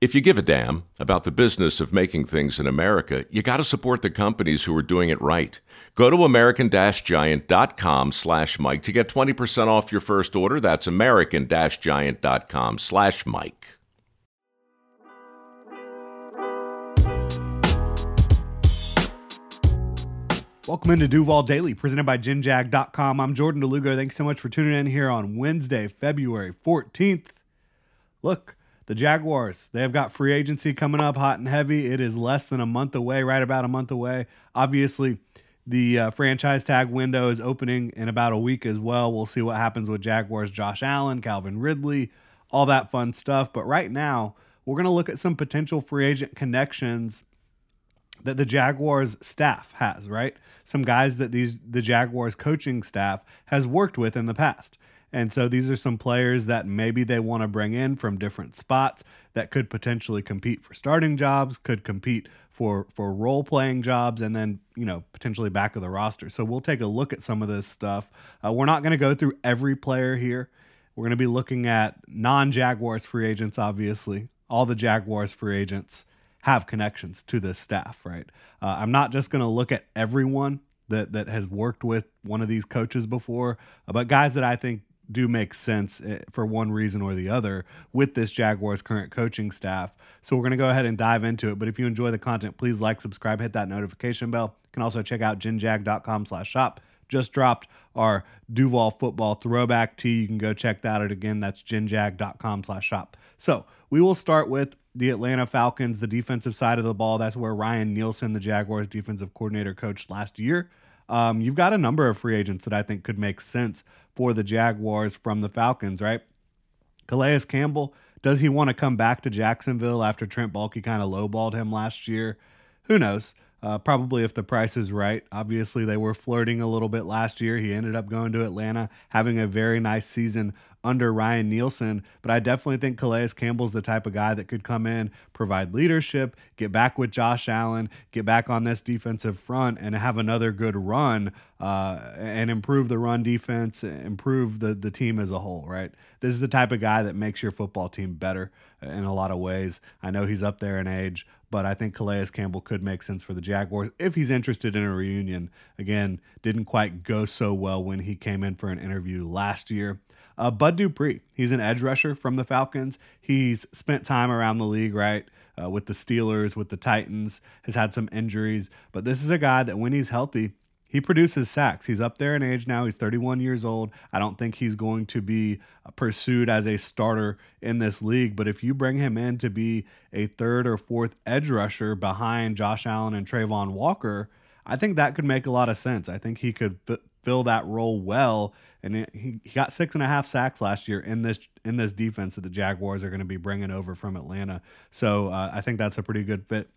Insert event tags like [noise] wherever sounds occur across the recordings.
if you give a damn about the business of making things in America, you got to support the companies who are doing it right. Go to american-giant.com slash Mike to get 20% off your first order. That's american-giant.com slash Mike. Welcome into Duval Daily, presented by GinJag.com. I'm Jordan de Lugo. Thanks so much for tuning in here on Wednesday, February 14th. Look, the Jaguars, they have got free agency coming up hot and heavy. It is less than a month away, right about a month away. Obviously, the uh, franchise tag window is opening in about a week as well. We'll see what happens with Jaguars, Josh Allen, Calvin Ridley, all that fun stuff. But right now, we're going to look at some potential free agent connections that the Jaguars staff has, right? Some guys that these the Jaguars coaching staff has worked with in the past. And so these are some players that maybe they want to bring in from different spots that could potentially compete for starting jobs, could compete for for role playing jobs, and then you know potentially back of the roster. So we'll take a look at some of this stuff. Uh, we're not going to go through every player here. We're going to be looking at non Jaguars free agents, obviously. All the Jaguars free agents have connections to this staff, right? Uh, I'm not just going to look at everyone that that has worked with one of these coaches before, uh, but guys that I think do make sense eh, for one reason or the other with this Jaguars current coaching staff. So we're going to go ahead and dive into it. But if you enjoy the content, please like, subscribe, hit that notification bell. You can also check out ginjag.com slash shop. Just dropped our Duval football throwback tee. You can go check that out again. That's ginjag.com slash shop. So we will start with the Atlanta Falcons, the defensive side of the ball. That's where Ryan Nielsen, the Jaguars defensive coordinator, coached last year. Um, you've got a number of free agents that I think could make sense for the Jaguars from the Falcons, right? Calais Campbell, does he want to come back to Jacksonville after Trent Baalke kind of lowballed him last year? Who knows? Uh, probably if the price is right. Obviously, they were flirting a little bit last year. He ended up going to Atlanta, having a very nice season under Ryan Nielsen. But I definitely think Calais Campbell's the type of guy that could come in, provide leadership, get back with Josh Allen, get back on this defensive front, and have another good run uh, and improve the run defense, improve the, the team as a whole, right? This is the type of guy that makes your football team better in a lot of ways. I know he's up there in age, but I think Calais Campbell could make sense for the Jaguars if he's interested in a reunion. Again, didn't quite go so well when he came in for an interview last year. Uh, Bud Dupree, he's an edge rusher from the Falcons. He's spent time around the league, right? Uh, with the Steelers, with the Titans, has had some injuries, but this is a guy that when he's healthy, he produces sacks. He's up there in age now. He's 31 years old. I don't think he's going to be pursued as a starter in this league. But if you bring him in to be a third or fourth edge rusher behind Josh Allen and Travon Walker, I think that could make a lot of sense. I think he could f- fill that role well. And he, he got six and a half sacks last year in this in this defense that the Jaguars are going to be bringing over from Atlanta. So uh, I think that's a pretty good fit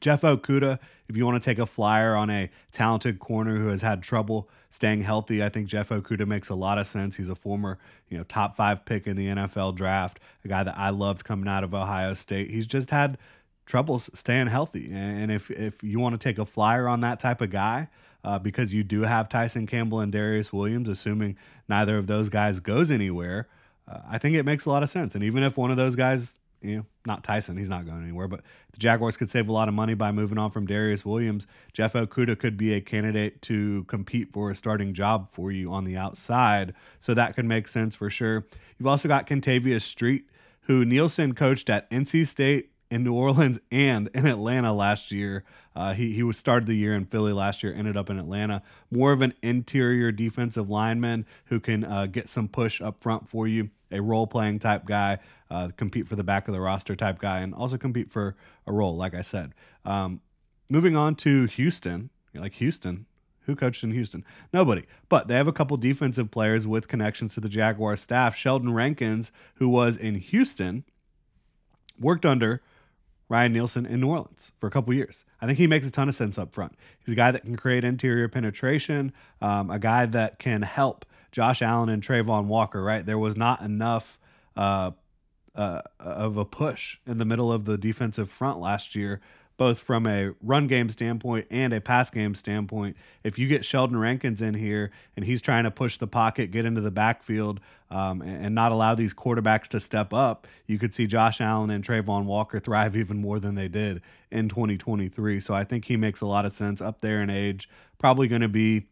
Jeff Okudah, if you want to take a flyer on a talented corner who has had trouble staying healthy, I think Jeff Okudah makes a lot of sense. He's a former, you know, top five pick in the NFL draft, a guy that I loved coming out of Ohio State. He's just had troubles staying healthy, and if if you want to take a flyer on that type of guy, uh, because you do have Tyson Campbell and Darious Williams, assuming neither of those guys goes anywhere, uh, I think it makes a lot of sense. And even if one of those guys you know, not Tyson, he's not going anywhere, but the Jaguars could save a lot of money by moving on from Darious Williams. Jeff Okudah could be a candidate to compete for a starting job for you on the outside. So that could make sense for sure. You've also got Kentavius Street, who Nielsen coached at NC State in New Orleans and in Atlanta last year. Uh, he he was started the year in Philly last year, ended up in Atlanta. More of an interior defensive lineman who can uh, get some push up front for you. A role playing type guy, uh, compete for the back of the roster type guy, and also compete for a role. Like I said, um, moving on to Houston, like Houston. Who coached in Houston? Nobody. But they have a couple defensive players with connections to the Jaguar staff. Sheldon Rankins, who was in Houston, worked under Ryan Nielsen in New Orleans for a couple years. I think he makes a ton of sense up front. He's a guy that can create interior penetration, um, a guy that can help Josh Allen and Travon Walker, right? There was not enough uh, uh, of a push in the middle of the defensive front last year both from a run game standpoint and a pass game standpoint. If you get Sheldon Rankins in here and he's trying to push the pocket, get into the backfield, um, and, and, not allow these quarterbacks to step up, you could see Josh Allen and Travon Walker thrive [laughs] even more than they did in 2023. So I think he makes a lot of sense up there in age. Probably going to be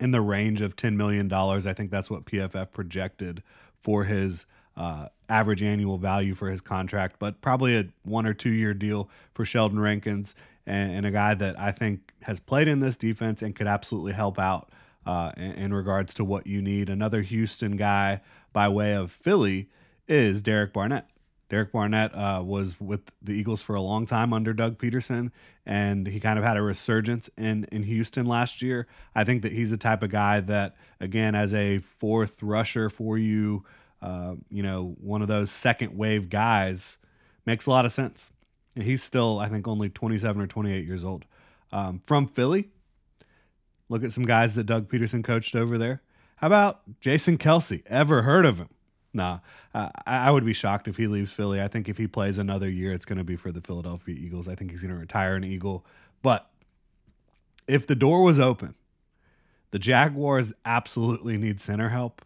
in the range of $10 million. I think that's what PFF projected for his uh, average annual value for his contract, but probably a one or two year deal for Sheldon Rankins and, and, a guy that I think has played in this defense and could absolutely help out uh, in, in, regards to what you need. Another Houston guy by way of Philly is Derek Barnett. Derek Barnett uh, was with the Eagles for a long time under Doug Pederson, and he kind of had a resurgence in, in Houston last year. I think that he's the type of guy that, again, as a fourth rusher for you, uh, you know, one of those second wave guys makes a lot of sense. And he's still, I think, only 27 or 28 years old. Um, from Philly, look at some guys that Doug Pederson coached over there. How about Jason Kelce? Ever heard of him? Nah, uh, I would be shocked if he leaves Philly. I think if he plays another year, it's going to be for the Philadelphia Eagles. I think he's going to retire an Eagle. But if the door was open, the Jaguars absolutely need center help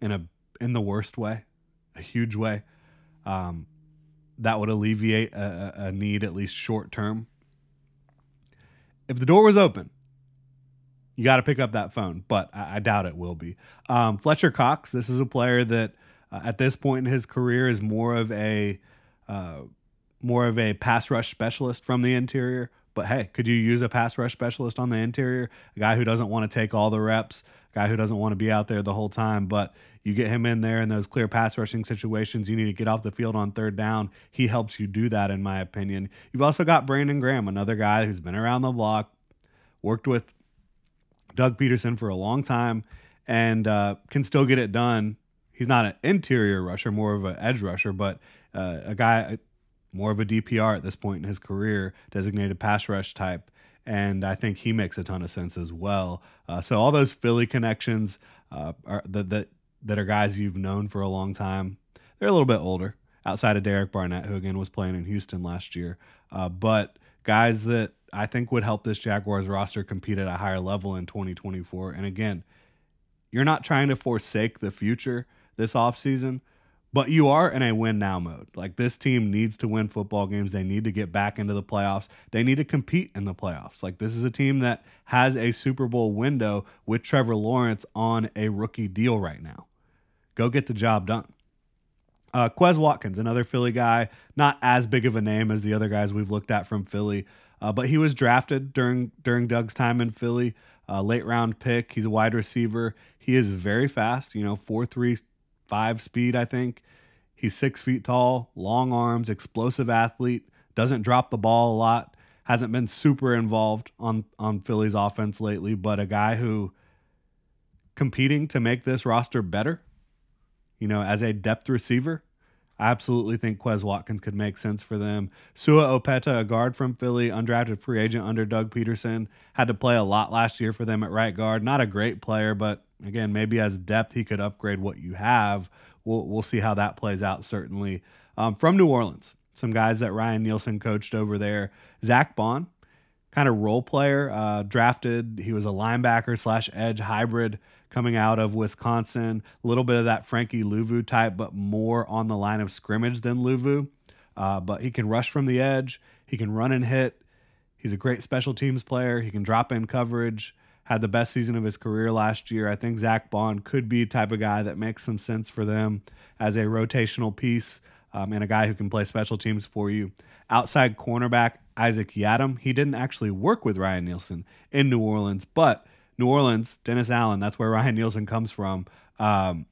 in a in the worst way, a huge way. Um, that would alleviate a, a need, at least short term. If the door was open, you got to pick up that phone, but I, I doubt it will be. Um, Fletcher Cox, this is a player that uh, at this point in his career is more of a uh, more of a pass rush specialist from the interior. But hey, could you use a pass rush specialist on the interior? A guy who doesn't want to take all the reps, a guy who doesn't want to be out there the whole time, but you get him in there in those clear pass rushing situations. You need to get off the field on third down. He helps you do that, in my opinion. You've also got Brandon Graham, another guy who's been around the block, worked with Doug Pederson for a long time, and uh, can still get it done. He's not an interior rusher, more of an edge rusher, but uh, a guy more of a DPR at this point in his career, designated pass rush type. And I think he makes a ton of sense as well. Uh, so all those Philly connections uh, are that that that are guys you've known for a long time. They're a little bit older, outside of Derek Barnett, who again was playing in Houston last year. Uh, but guys that I think would help this Jaguars roster compete at a higher level in 2024. And again, you're not trying to forsake the future this offseason, but you are in a win now mode. Like this team needs to win football games. They need to get back into the playoffs. They need to compete in the playoffs. Like this is a team that has a Super Bowl window with Trevor Lawrence on a rookie deal right now. Go get the job done. Uh, Quez Watkins, another Philly guy, not as big of a name as the other guys we've looked at from Philly, uh, but he was drafted during during Doug's time in Philly, uh, late round pick. He's a wide receiver. He is very fast. You know, four three five speed. I think he's six feet tall, long arms, explosive athlete. Doesn't drop the ball a lot. Hasn't been super involved on on Philly's offense lately, but a guy who competing to make this roster better you know, as a depth receiver. I absolutely think Quez Watkins could make sense for them. Sua Opeta, a guard from Philly, undrafted free agent under Doug Pederson, had to play a lot last year for them at right guard. Not a great player, but again, maybe as depth he could upgrade what you have. We'll we'll see how that plays out. Certainly, um, from New Orleans, some guys that Ryan Nielsen coached over there. Zach Baun, kind of role player, uh, drafted. He was a linebacker slash edge hybrid coming out of Wisconsin. A little bit of that Frankie Luvu type, but more on the line of scrimmage than Luvu. Uh, but he can rush from the edge. He can run and hit. He's a great special teams player. He can drop in coverage. Had the best season of his career last year. I think Zach Baun could be the type of guy that makes some sense for them as a rotational piece um, and a guy who can play special teams for you. Outside cornerback Isaac Yiadom. He didn't actually work with Ryan Nielsen in New Orleans, but New Orleans, Dennis Allen, that's where [laughs] Ryan Nielsen comes from. Um,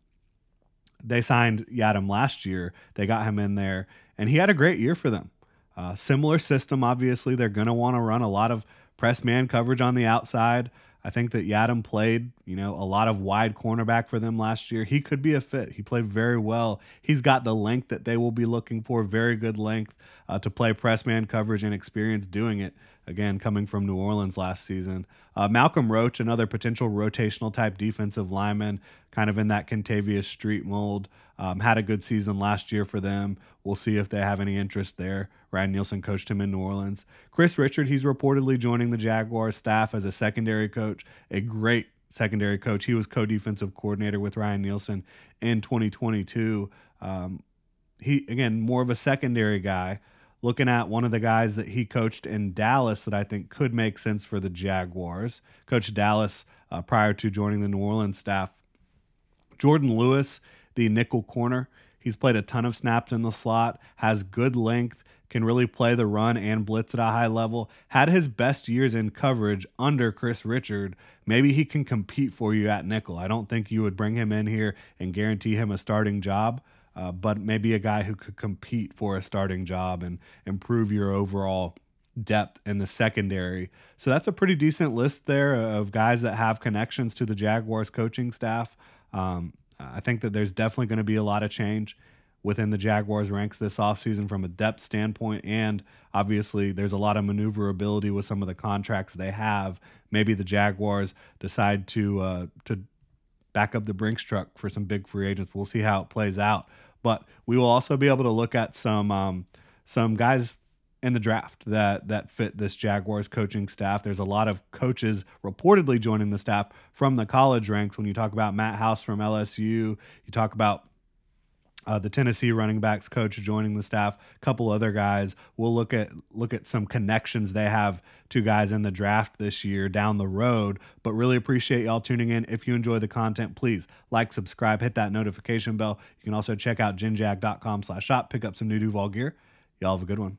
they signed Yiadom last year. They got him in there, and he had a great year for them. Uh, similar system, obviously. They're going to want to run a lot of press man coverage on the outside. I think that Yiadom played, you know, a lot of wide cornerback for them last year. He could be a fit. He played very well. He's got the length that they will be looking for, very good length uh, to play press man coverage and experience doing it. Again, coming from New Orleans last season. Uh, Malcolm Roach, another potential rotational type defensive lineman, kind of in that Kentavius Street mold. Um, had a good season last year for them. We'll see if they have any interest there. Ryan Nielsen coached him in New Orleans. Kris Richard, he's reportedly joining the Jaguars staff as a secondary coach, a great secondary coach. He was co defensive coordinator with Ryan Nielsen in 2022. Um, he, again, more of a secondary guy. Looking at one of the guys that he coached in Dallas that I think could make sense for the Jaguars. Coach Dallas uh, prior to joining the New Orleans staff. Jourdan Lewis, the nickel corner. He's played a ton of snaps in the slot, has good length, can really play the run and blitz at a high level. Had his best years in coverage under Kris Richard. Maybe he can compete for you at nickel. I don't think you would bring him in here and guarantee him a starting job, uh, but maybe a guy who could compete for a starting job and improve your overall depth in the secondary. So that's a pretty decent list there of guys that have connections to the Jaguars coaching staff. Um, I think that there's definitely going to be a lot of change within the Jaguars ranks this offseason from a depth standpoint. And obviously, there's a lot of maneuverability with some of the contracts they have. Maybe the Jaguars decide to uh, to back up the Brinks truck for some big free agents. We'll see how it plays out. But we will also be able to look at some um, some guys in the draft that that fit this Jaguars coaching staff. There's a lot of coaches reportedly joining the staff from the college ranks. When you talk about Matt House from LSU, you talk about uh, the Tennessee running backs coach joining the staff, a couple other guys. We'll look at look at some connections they have to guys in the draft this year down the road. But really appreciate y'all tuning in. If you enjoy the content, please like, subscribe, hit that notification bell. You can also check out genjag.com slash shop, pick up some new Duval gear. Y'all have a good one.